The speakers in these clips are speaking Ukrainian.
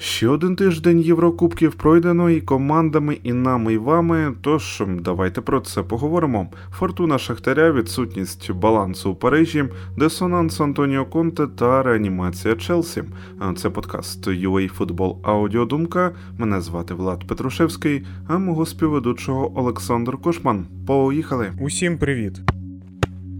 Ще один тиждень Єврокубків пройдено і командами, і нами, і вами. Тож давайте про це поговоримо. Фортуна Шахтаря, відсутність балансу у Парижі, дисонанс Антоніо Конте та реанімація Челсі. Це подкаст UA Футбол Аудіодумка. Мене звати Влад Петрушевський, а мого співведучого Олександр Кошман. Поїхали! Усім привіт!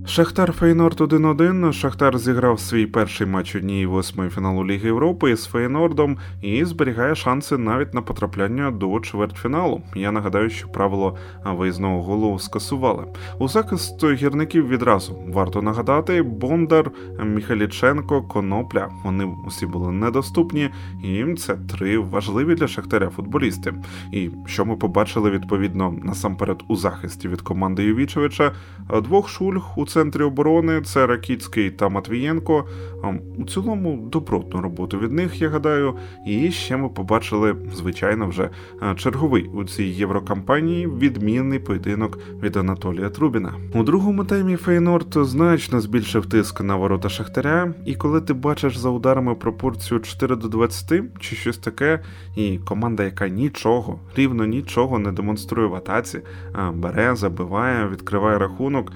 Шахтар Фейнорд 1-1. Шахтар зіграв свій перший матч однієї восьмої фіналу Ліги Європи з Фейнордом і зберігає шанси навіть на потрапляння до чвертьфіналу. Я нагадаю, що правило виїзного голу скасували. У захист гірників відразу варто нагадати: Бондар, Міхаліченко, Конопля. Вони усі були недоступні, і це три важливі для Шахтаря футболісти. І що ми побачили відповідно насамперед у захисті від команди Ювічевича, двох шульх у це центрі оборони це Ракіцький та Матвієнко. У цілому добротну роботу від них, я гадаю. І ще ми побачили, звичайно, вже черговий у цій єврокампанії відмінний поєдинок від Анатолія Трубіна. У другому таймі Фейнорд значно збільшив тиск на ворота Шахтаря, і коли ти бачиш за ударами пропорцію 4 до 20 чи щось таке, і команда, яка нічого, рівно нічого не демонструє в атаці, бере, забиває, відкриває рахунок,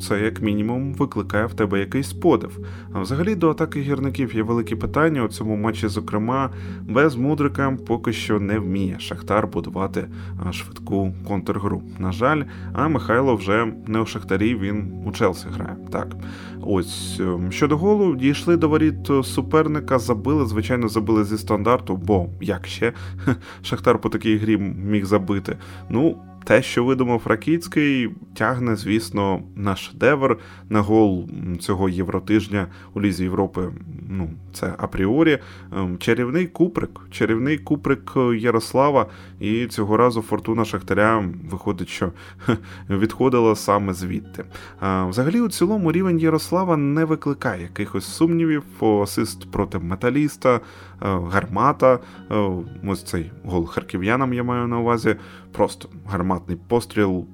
це як мінімум викликає в тебе якийсь подив. А взагалі до атаки гірників є великі питання у цьому матчі, зокрема, без мудрика поки що не вміє Шахтар будувати швидку контргру. На жаль, а Михайло вже не у Шахтарі, він у Челсі грає. Так, ось ем, щодо голу, дійшли до воріт суперника, забили, звичайно, забили зі стандарту, бо як ще Шахтар по такій грі міг забити. Ну. Те, що видумав Ракіцький, тягне, звісно, на шедевр на гол цього євротижня у Лізі Європи. Ну, це апріорі. Ем, чарівний куприк, чарівний куприк Ярослава, і цього разу фортуна Шахтаря виходить, що відходила саме звідти. Взагалі, у цілому, рівень Ярослава не викликає якихось сумнівів. Асист проти металіста, е, гармата. Е, ось цей гол харків'янам я маю на увазі. Просто гарматний постріл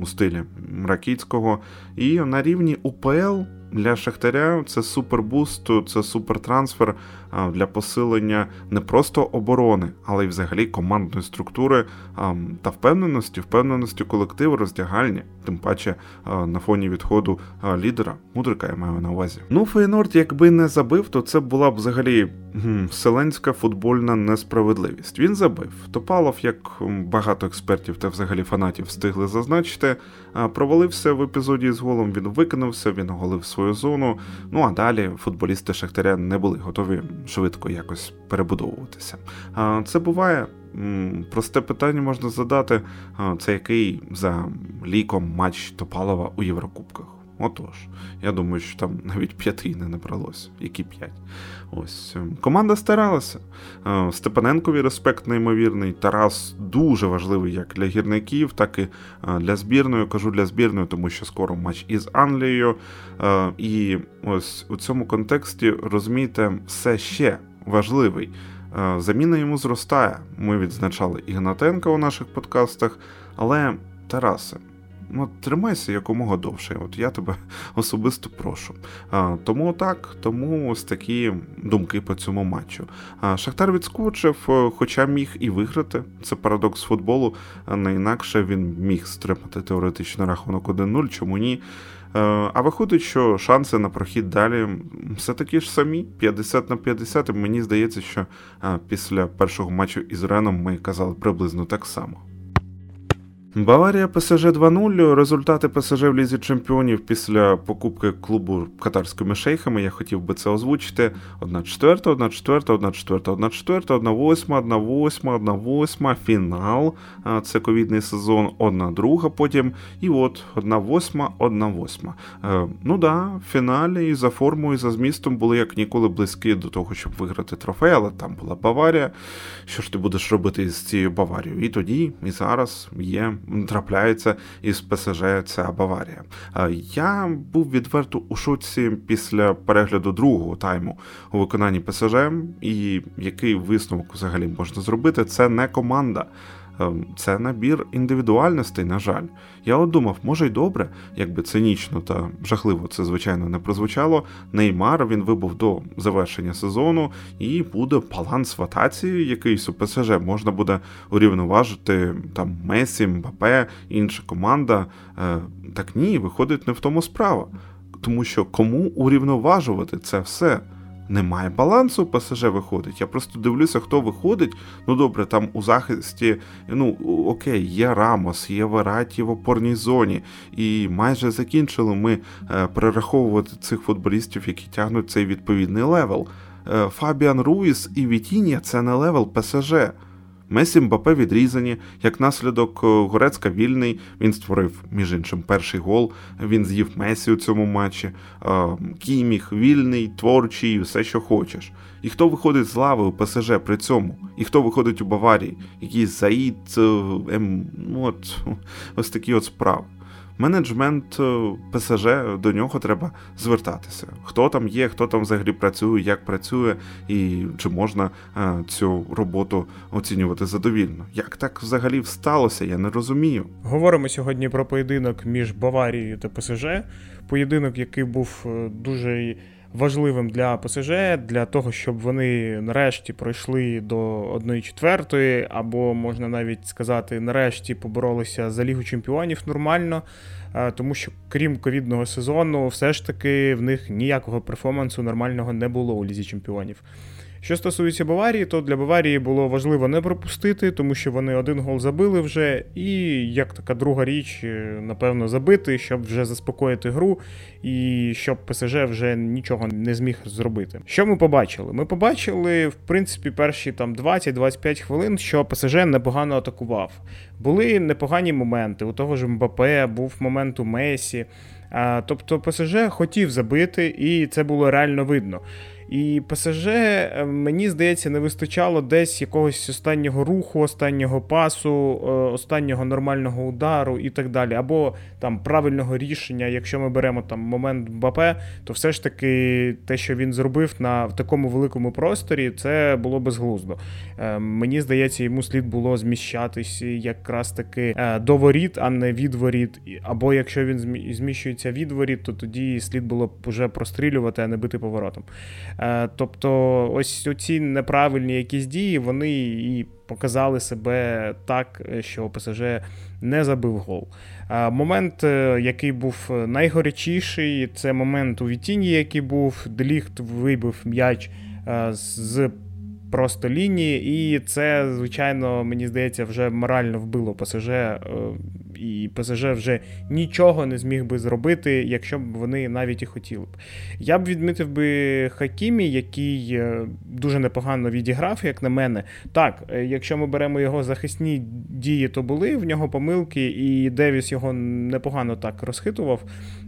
у стилі Ракіцького. І на рівні УПЛ для Шахтаря це супербуст, це супертрансфер для посилення не просто оборони, але й взагалі командної структури та впевненості, впевненості колективу роздягальні, тим паче на фоні відходу лідера. Мудрика я маю на увазі. Ну, Фейнорд, якби не забив, то це була б взагалі вселенська футбольна несправедливість. Він забив. Топалов, як багато експертів та взагалі фанатів встигли зазначити, провалився в епізоді з голом. Він викинувся, він оголив свою зону. Ну а далі футболісти Шахтаря не були готові швидко якось перебудовуватися. Це буває. Просте питання можна задати: це який за ліком матч Топалова у Єврокубках? Отож, я думаю, що там навіть п'яти не набралося, які п'ять. Ось ем, команда старалася. Степаненкові респект неймовірний. Тарас дуже важливий як для гірників, так і для збірної. Кажу для збірної, тому що скоро матч із Англією. І ось у цьому контексті розумієте, все ще важливий. Заміна йому зростає. Ми відзначали Ігнатенка у наших подкастах, але Тарасе ну, тримайся якомога довше. От я тебе особисто прошу. А, Тому так, тому ось такі думки по цьому матчу. А, Шахтар відскочив, е, хоча міг і виграти. Це парадокс футболу. Не інакше він міг стримати теоретично рахунок 1-0, чому ні. Е, а виходить, що шанси на прохід далі все таки ж самі 50 на 50. І мені здається, що після першого матчу із Реном ми казали приблизно так само. Баварія ПСЖ 2-0. Результати ПСЖ в лізі чемпіонів після покупки клубу катарськими шейхами. Я хотів би це озвучити. 1-4, 1-4, 1-4, 1-4, 1-8, 1-8, 1-8, фінал. Це ковідний сезон, 1-2 потім. І от 1-8, 1-8. Е, ну да, фіналі і за формою, і за змістом були як ніколи близькі до того, щоб виграти трофей, але там була Баварія. Що ж ти будеш робити з цією Баварією? І тоді, і зараз є трапляється із ПСЖ ця Баварія. Я був відверто у шоці після перегляду другого тайму у виконанні ПСЖ, і який висновок взагалі можна зробити, це не команда. Ем, це набір індивідуальностей, на жаль. Я от думав, може й добре, якби цинічно та жахливо це, звичайно, не прозвучало. Неймар він вибув до завершення сезону, і буде баланс в атаці, якийсь у ПСЖ можна буде урівноважити там Месі, Мбапе, інша команда. Е, так ні, виходить не в тому справа. Тому що кому урівноважувати це все? Немає балансу, ПСЖ виходить. Я просто дивлюся, хто виходить. Ну добре, там у захисті, ну окей, є Рамос, є Вераті в опорній зоні, і майже закінчили ми е, перераховувати цих футболістів, які тягнуть цей відповідний level. Е, Фабіан Руїс і Вітінія це не level ПСЖ. Месі Мбапе відрізані. Як наслідок е, Горецька вільний. Він створив, між іншим, перший гол. Він з'їв Месі у цьому матчі. Е, Кіміх вільний, творчий, все, що хочеш. І хто виходить з лави у ПСЖ при цьому? І хто виходить у Баварії? Якийсь Заїд, е, ем, ну от ось такі от справи менеджмент е, ПСЖ до нього треба звертатися. Хто там є, хто там взагалі працює, як працює, і чи можна е, цю роботу оцінювати задовільно? Як так взагалі сталося? Я не розумію. Говоримо сьогодні про поєдинок між Баварією та ПСЖ. Поєдинок, який був е, дуже важливим для ПСЖ, для того, щоб вони нарешті пройшли до 1-4, або можна навіть сказати, нарешті поборолися за Лігу Чемпіонів нормально. Тому що крім ковідного сезону, все ж таки в них ніякого перформансу нормального не було у Лізі Чемпіонів. Що стосується Баварії, то для Баварії було важливо не пропустити, тому що вони один гол забили вже, і як така друга річ, е, напевно, забити, щоб вже заспокоїти гру, і щоб ПСЖ вже нічого не зміг зробити. Що ми побачили? Ми побачили, в принципі, перші там 20-25 хвилин, що ПСЖ непогано атакував. Були непогані моменти. У того ж Мбапе, був момент у Месі. Тобто ПСЖ хотів забити, і це було реально видно. І ПСЖ, е, мені здається, не вистачало десь якогось останнього руху, останнього пасу, е, останнього нормального удару і так далі. Або там правильного рішення. Якщо ми беремо там момент Бапе, то все ж таки те, що він зробив на в такому великому просторі, це було безглуздо. Е, мені здається, йому слід було зміщатись якраз таки до воріт, а не від воріт. Або якщо він зміщується від воріт, то тоді слід було б уже прострілювати, а не бити поворотом. Е, тобто, ось ці неправильні якісь дії, вони і показали себе так, що ПСЖ не забив гол. Е, момент, е, який був найгорячіший, це момент у Вітіні, який був, Деліхт вибив м'яч з просто лінії, і це, звичайно, мені здається, вже морально вбило ПСЖ і ПСЖ вже нічого не зміг би зробити, якщо б вони навіть і хотіли б. Я б відмітив би Хакімі, який е, дуже непогано відіграв, як на мене. Так, е, якщо ми беремо його захисні дії, то були в нього помилки, і Девіс його непогано так розхитував.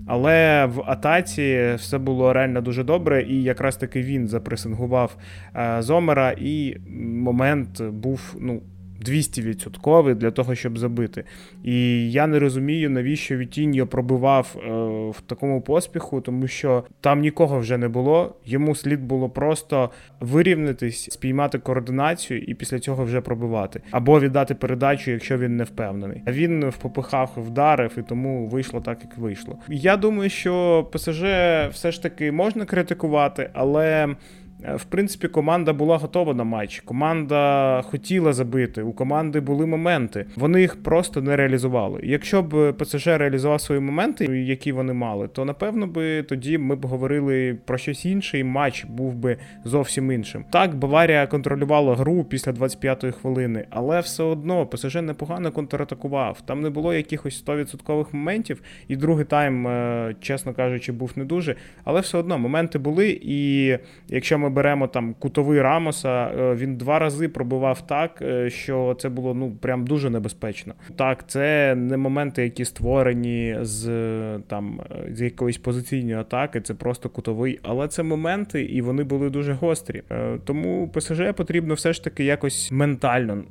Але в атаці все було реально дуже добре, і якраз таки він запресингував е, Зомера, і момент був, ну. 200% для того, щоб забити. І я не розумію, навіщо Вітіньо пробивав е, в такому поспіху, тому що там нікого вже не було. Йому слід було просто вирівнятись, спіймати координацію і після цього вже пробивати. Або віддати передачу, якщо він не впевнений. А він попихав, вдарив, і тому вийшло так, як вийшло. Я думаю, що ПСЖ все ж таки можна критикувати, але. Е, в принципі, команда була готова на матч. Команда хотіла забити. У команди були моменти. Вони їх просто не реалізували. Якщо б ПСЖ реалізував свої моменти, які вони мали, то напевно би тоді ми б говорили про щось інше, і матч був би зовсім іншим. Так, Баварія контролювала гру після 25-ї хвилини, але все одно ПСЖ непогано контратакував. Там не було якихось 100% моментів, і другий тайм, е, чесно кажучи, був не дуже. Але все одно моменти були. І якщо ми беремо там кутовий Рамоса, е, він два рази пробивав так, е, що це було ну прям дуже небезпечно. Так, це не моменти, які створені з там з якоїсь позиційної атаки, це просто кутовий, але це моменти, і вони були дуже гострі. Е, тому ПСЖ потрібно все ж таки якось ментально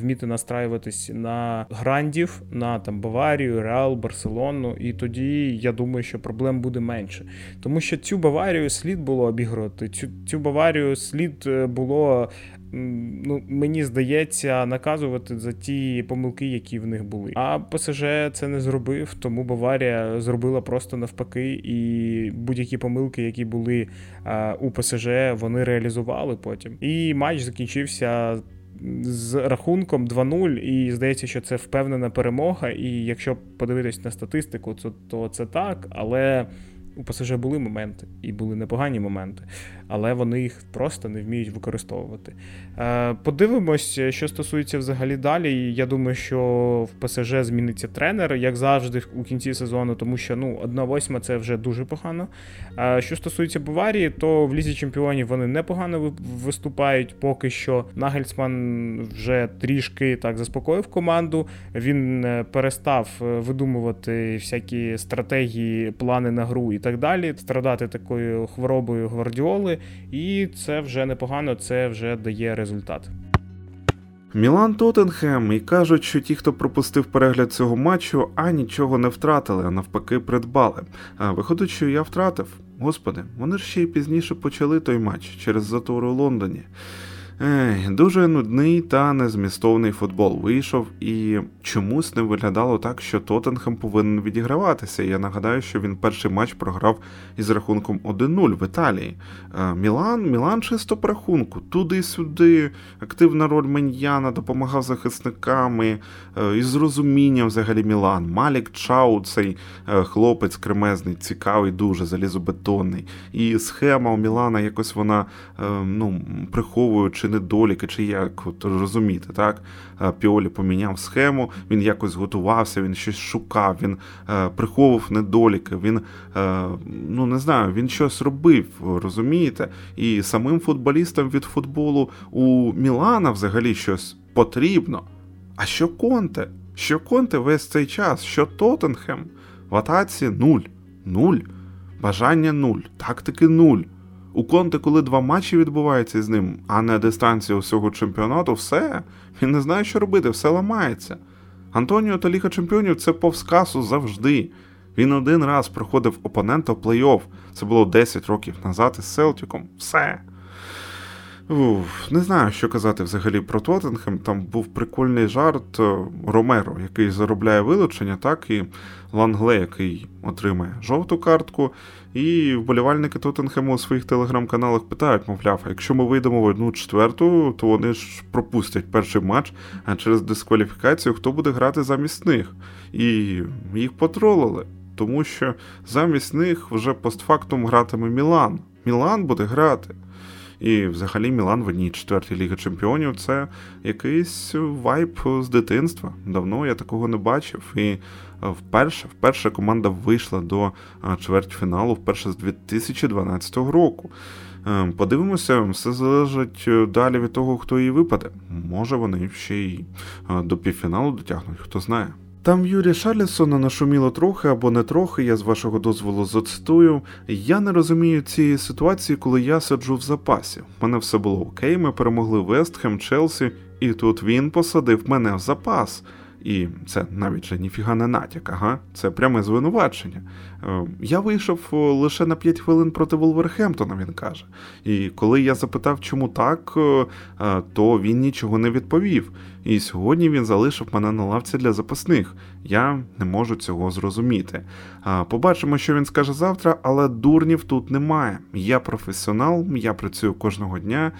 вміти настраюватись на грандів, на там Баварію, Реал, Барселону, і тоді я думаю, що проблем буде менше, тому що цю Баварію слід було обігрувати. Цю цю Баварію слід було ну, мені здається, наказувати за ті помилки, які в них були. А ПСЖ це не зробив, тому Баварія зробила просто навпаки, і будь-які помилки, які були у ПСЖ, вони реалізували потім. І матч закінчився. З рахунком 2-0, і здається, що це впевнена перемога. І якщо подивитись на статистику, то, то це так, але у ПСЖ були моменти, і були непогані моменти, але вони їх просто не вміють використовувати. Е, подивимось, що стосується взагалі далі. Я думаю, що в ПСЖ зміниться тренер, як завжди, у кінці сезону, тому що ну, 1-8 це вже дуже погано. Е, що стосується Баварії, то в лізі чемпіонів вони непогано виступають. Поки що Нагельсман вже трішки так заспокоїв команду. Він е, перестав видумувати всякі стратегії, плани на гру і так далі, страдати такою хворобою гвардіоли, і це вже непогано, це вже дає результат. Мілан Тоттенхем і кажуть, що ті, хто пропустив перегляд цього матчу, а нічого не втратили, а навпаки, придбали. А виходить, що я втратив. Господи, вони ж ще й пізніше почали той матч через затори у Лондоні. Дуже нудний та незмістовний футбол вийшов, і чомусь не виглядало так, що Тоттенхем повинен відіграватися. Я нагадаю, що він перший матч програв із рахунком 1-0 в Італії. Е, Мілан, Мілан чисто по рахунку, туди-сюди. Активна роль Меньяна допомагав захисниками, е, із розумінням взагалі Мілан. Малік Чау, цей е, хлопець кремезний, цікавий, дуже залізобетонний. І схема у Мілана якось вона ну, приховуючи недоліки, чи як от, розуміти, так? Е, Піолі поміняв схему, він якось готувався, він щось шукав, він е, приховував недоліки, він е, ну не знаю, він щось робив, розумієте? І самим футболістам від футболу у Мілана взагалі щось потрібно. А що Конте? Що Конте весь цей час? Що Тоттенхем? В атаці нуль. Нуль. Бажання нуль. Тактики нуль. У Конте, коли два матчі відбуваються з ним, а не дистанція усього чемпіонату, все, він не знає, що робити, все ламається. Антоніо та Ліга Чемпіонів це повз касу завжди. Він один раз проходив опонента в плей-офф. Це було 10 років назад із Селтіком. Все. Уф, Не знаю, що казати взагалі про Тоттенхем. Там був прикольний жарт е, Ромеро, який заробляє вилучення, так, і Лангле, який отримає жовту картку. І вболівальники Тоттенхему у своїх телеграм-каналах питають, мовляв, якщо ми вийдемо в одну четверту, то вони ж пропустять перший матч, а через дискваліфікацію хто буде грати замість них. І їх потролили, тому що замість них вже постфактум гратиме Мілан. Мілан буде грати. І взагалі Мілан в одній четвертій Ліги Чемпіонів це якийсь вайб з дитинства. Давно я такого не бачив. І е, вперше вперше команда вийшла до е, чвертьфіналу вперше з 2012 року. Е, подивимося, все залежить далі від того, хто її випаде. Може вони ще й до півфіналу дотягнуть, хто знає. Там Юрі Шарлісона нашуміло трохи або не трохи, я з вашого дозволу зацитую. Я не розумію цієї ситуації, коли я сиджу в запасі. У мене все було окей, ми перемогли Вестхем, Челсі, і тут він посадив мене в запас. І це навіть же ніфіга не натяк, ага, це пряме звинувачення. Е, я вийшов е, лише на 5 хвилин проти Волверхемптона, він каже. І коли я запитав, чому так, е, то він нічого не відповів. І сьогодні він залишив мене на лавці для запасних. Я не можу цього зрозуміти. Побачимо, що він скаже завтра, але дурнів тут немає. Я професіонал, я працюю кожного дня,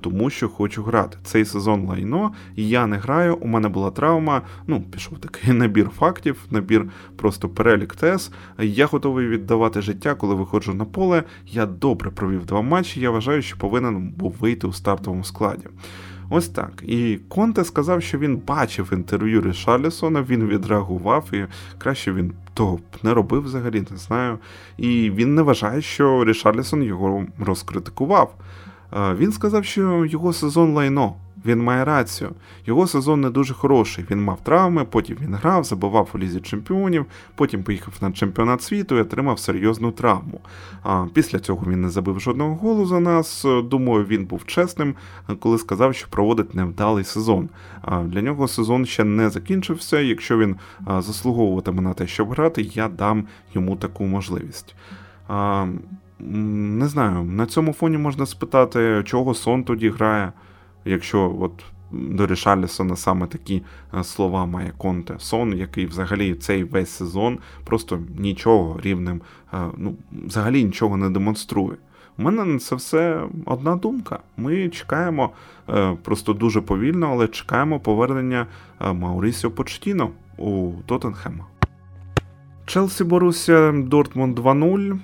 тому що хочу грати. Цей сезон лайно, я не граю, у мене була травма. Ну, пішов такий набір фактів, набір просто перелік тез. Я готовий віддавати життя, коли виходжу на поле. Я добре провів два матчі. Я вважаю, що повинен був вийти у стартовому складі. Ось так. І Конте сказав, що він бачив інтерв'ю Рішарлісона, він відреагував, і краще він того б не робив взагалі, не знаю. І він не вважає, що Рішарлісон його розкритикував. Він сказав, що його сезон лайно. Він має рацію. Його сезон не дуже хороший. Він мав травми, потім він грав, забував у лізі чемпіонів, потім поїхав на чемпіонат світу і отримав серйозну травму. А Після цього він не забив жодного голу за нас. Думаю, він був чесним, коли сказав, що проводить невдалий сезон. А Для нього сезон ще не закінчився. Якщо він заслуговуватиме на те, щоб грати, я дам йому таку можливість. не знаю, на цьому фоні можна спитати, чого сон тоді грає, якщо от до Рішалісона саме такі е, слова має Конте. Сон, який взагалі цей весь сезон просто нічого рівним, е, ну, взагалі нічого не демонструє. У мене на це все одна думка. Ми чекаємо е, просто дуже повільно, але чекаємо повернення Маурісіо Почтіно у Тоттенхема. Челсі Борусsia Дортмунд 2-0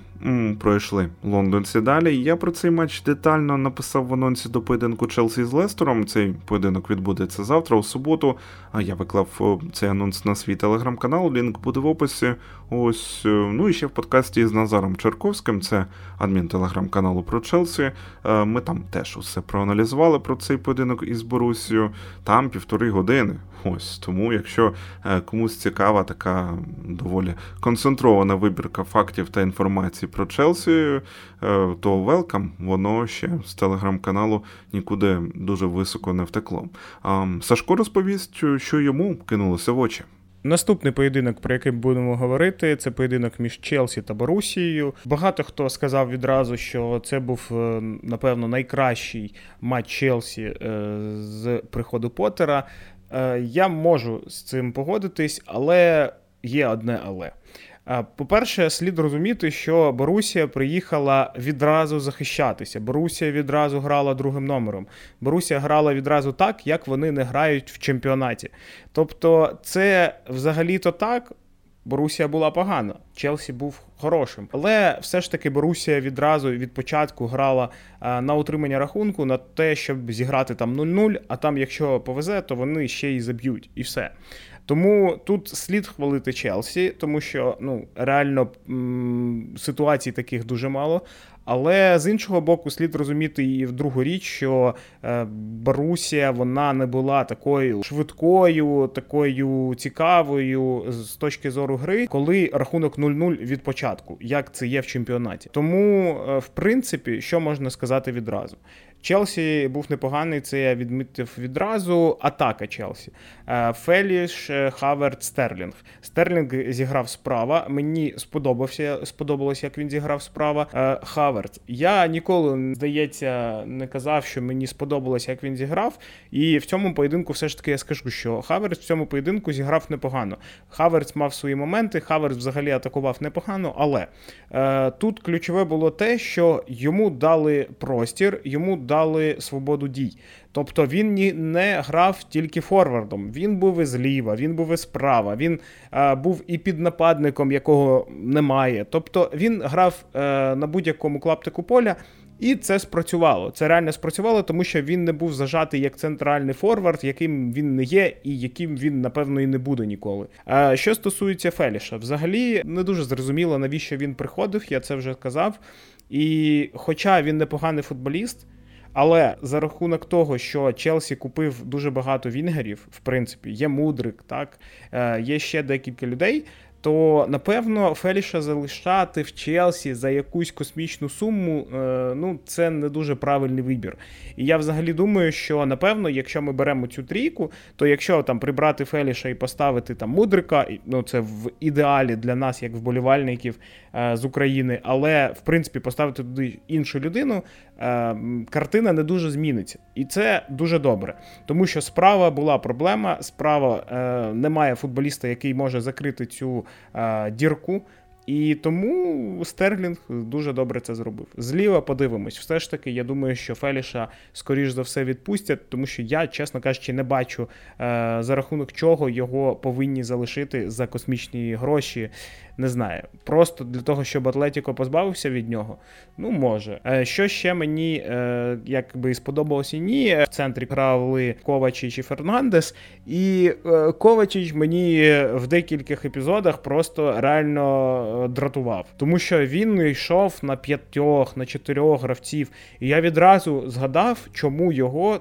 пройшли лондонці далі. Я про цей матч детально написав в анонсі до поєдинку Челсі з Лестером. Цей поєдинок відбудеться завтра, у суботу. А я виклав цей анонс на свій телеграм-канал. Лінк буде в описі. Ось, е, ну і ще в подкасті з Назаром Черковським. Це адмін телеграм-каналу про Челсі. Е, ми там теж усе проаналізували про цей поєдинок із Борусією. Там півтори години. Ось тому, якщо е, комусь цікава така доволі концентрована вибірка фактів та інформації про Челсі, е, то велкам, воно ще з телеграм-каналу нікуди дуже високо не втекло. Сашко розповість, що йому кинулося в очі. Наступний поєдинок, про який будемо говорити, це поєдинок між Челсі та Борусією. Багато хто сказав відразу, що це був, е, напевно, найкращий матч Челсі з приходу Поттера. Е, я можу з цим погодитись, але є одне але. Е, по-перше, слід розуміти, що Борусія приїхала відразу захищатися. Борусія відразу грала другим номером. Борусія грала відразу так, як вони не грають в чемпіонаті. Тобто, це взагалі-то так. Борусія була погана, Челсі був хорошим. Але все ж таки Борусія відразу від початку грала е, на утримання рахунку, на те, щоб зіграти там 0-0, а там, якщо повезе, то вони ще й заб'ють, і все. Тому тут слід хвалити Челсі, тому що ну реально ситуацій таких дуже мало. Але з іншого боку, слід розуміти і в другу річ, що е, Барусія вона не була такою швидкою, такою цікавою з точки зору гри, коли рахунок 0-0 від початку, як це є в чемпіонаті. Тому, е, в принципі, що можна сказати відразу? Челсі був непоганий, це я відмітив відразу. Атака Челсі. Е, Феліш, е, Хаверт, Стерлінг. Стерлінг зіграв справа. Мені сподобався, сподобалось, як він зіграв справа. Е, Хаверт. Я ніколи, здається, не казав, що мені сподобалось, як він зіграв. І в цьому поєдинку все ж таки я скажу, що Хаверт в цьому поєдинку зіграв непогано. Хаверт мав свої моменти, Хаверт взагалі атакував непогано, але тут ключове було те, що йому дали простір, йому дали дали свободу дій. Тобто він не грав тільки форвардом, він був і зліва, він був і справа, він е, був і під нападником, якого немає. Тобто він грав е, на будь-якому клаптику поля. І це спрацювало. Це реально спрацювало, тому що він не був зажатий як центральний форвард, яким він не є, і яким він, напевно, і не буде ніколи. А що стосується Феліша, взагалі не дуже зрозуміло, навіщо він приходив, я це вже казав. І хоча він непоганий футболіст, але за рахунок того, що Челсі купив дуже багато вінгерів, в принципі, є мудрик, так е, є ще декілька людей то напевно Феліша залишати в Челсі за якусь космічну суму, е, ну це не дуже правильний вибір. І я взагалі думаю, що напевно, якщо ми беремо цю трійку, то якщо там прибрати Феліша і поставити там мудрика, ну це в ідеалі для нас, як вболівальників е, з України, але в принципі поставити туди іншу людину, картина не дуже зміниться. І це дуже добре, тому що справа була проблема. Справа немає футболіста, який може закрити цю дірку. І тому Стерлінг дуже добре це зробив. Зліва подивимось, все ж таки, я думаю, що Феліша, скоріш за все, відпустять, тому що я, чесно кажучи, не бачу е, за рахунок чого його повинні залишити за космічні гроші не знаю. Просто для того, щоб Атлетіко позбавився від нього. Ну, може. Е, що ще мені е, якби сподобалося ні. В центрі грали Ковачич і Фернандес, і Ковачич мені в декількох епізодах просто реально дратував. Тому що він йшов на п'ятьох, на чотирьох гравців. І я відразу згадав, чому його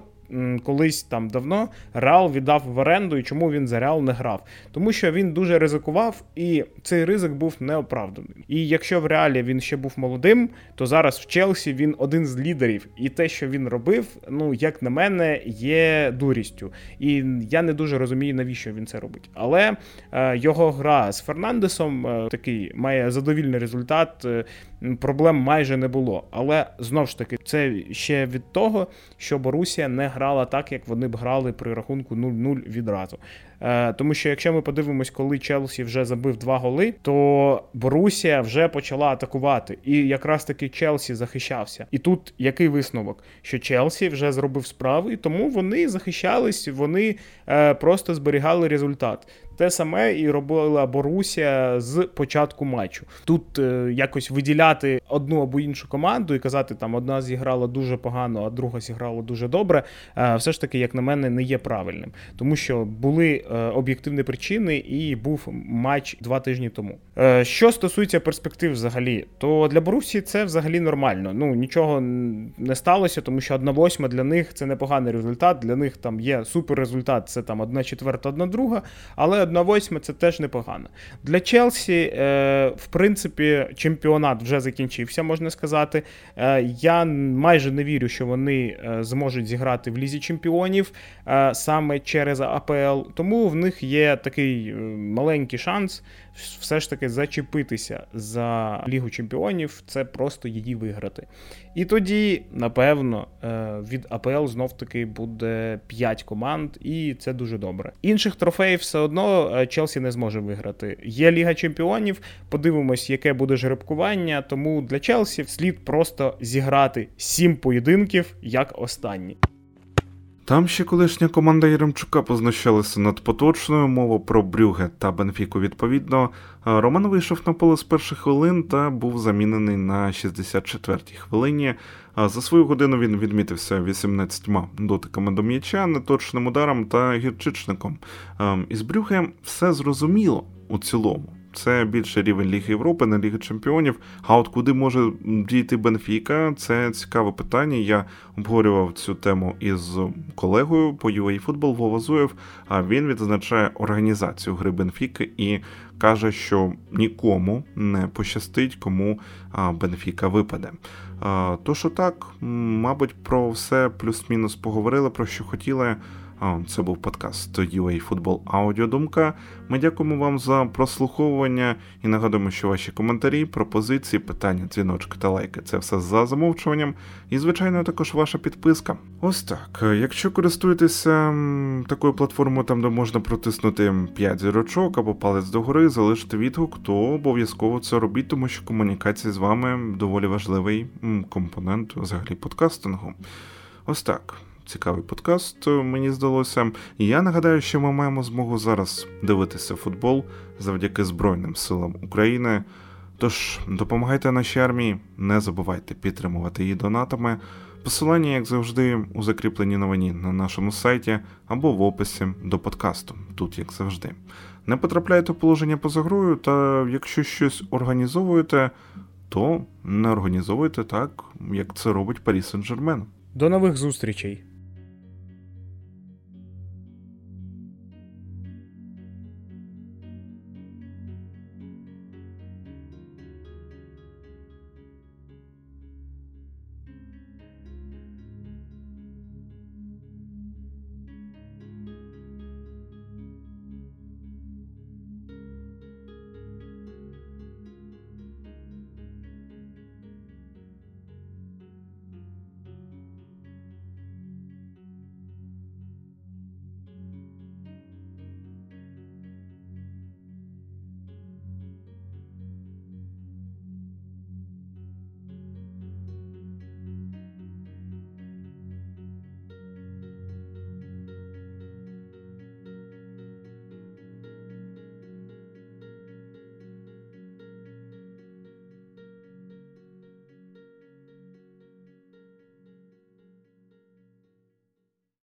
колись там давно Реал віддав в оренду і чому він за Реал не грав. Тому що він дуже ризикував, і цей ризик був неоправданий. І якщо в реалі він ще був молодим, то зараз в Челсі він один з лідерів. І те, що він робив, ну як на мене, є дурістю. І я не дуже розумію, навіщо він це робить. Але е, його гра з Фернандесом е, такий має задовільний результат. Е, проблем майже не було. Але знову ж таки, це ще від того, що Борусія не грала так, як вони б грали при рахунку 0-0 відразу. Е, тому що якщо ми подивимось, коли Челсі вже забив два голи, то Борусія вже почала атакувати. І якраз таки Челсі захищався. І тут який висновок? Що Челсі вже зробив справи, і тому вони захищались, вони е, просто зберігали результат. Те саме і робила Борусія з початку матчу. Тут е, якось виділяти одну або іншу команду і казати, там одна зіграла дуже погано, а друга зіграла дуже добре. Е, все ж таки, як на мене, не є правильним, тому що були е, об'єктивні причини, і був матч два тижні тому. Е, що стосується перспектив, взагалі, то для Борусії це взагалі нормально. Ну нічого не сталося, тому що одна восьма для них це непоганий результат. Для них там є супер результат, це там одна четверта, одна друга, але одна восьма це теж непогано. Для Челсі, е, в принципі, чемпіонат вже закінчився, можна сказати. Е, я майже не вірю, що вони е, зможуть зіграти в лізі чемпіонів саме через АПЛ. Тому в них є такий маленький шанс все ж таки зачепитися за Лігу Чемпіонів, це просто її виграти. І тоді, напевно, е, від АПЛ знов-таки буде 5 команд, і це дуже добре. Інших трофеїв все одно е, Челсі не зможе виграти. Є Ліга Чемпіонів, подивимось, яке буде жеребкування. Тому для Челсі слід просто зіграти 7 поєдинків як останні. Там ще колишня команда Єремчука позначалася над поточною мова про Брюге та Бенфіку. Відповідно, Роман вийшов на поле з перших хвилин та був замінений на 64-й хвилині. За свою годину він відмітився 18 дотиками до м'яча, неточним ударом та гірчичником. Із Брюге все зрозуміло у цілому. Це більше рівень Ліги Європи, не Ліги Чемпіонів. А от куди може дійти Бенфіка? Це цікаве питання. Я обговорював цю тему із колегою по UA Футбол Вова Зуєв, А він відзначає організацію гри Бенфіки і каже, що нікому не пощастить, кому Бенфіка випаде. То що так, мабуть, про все плюс-мінус поговорили, про що хотіли. Це був подкаст UA Football Аудіодумка. Ми дякуємо вам за прослуховування і нагадуємо, що ваші коментарі, пропозиції, питання, дзвіночки та лайки це все за замовчуванням. І, звичайно, також ваша підписка. Ось так. Якщо користуєтеся такою платформою, там де можна протиснути 5 зірочок або палець догори, залишити відгук, то обов'язково це робіть, тому що комунікація з вами доволі важливий компонент взагалі подкастингу. Ось так цікавий подкаст, мені здалося. Я нагадаю, що ми маємо змогу зараз дивитися футбол завдяки Збройним силам України. Тож допомагайте нашій армії, не забувайте підтримувати її донатами. Посилання, як завжди, у закріпленій новині на нашому сайті або в описі до подкасту, тут як завжди. Не потрапляйте в положення поза грою, та якщо щось організовуєте, то не організовуйте так, як це робить Парі Сен-Жермен. До нових зустрічей!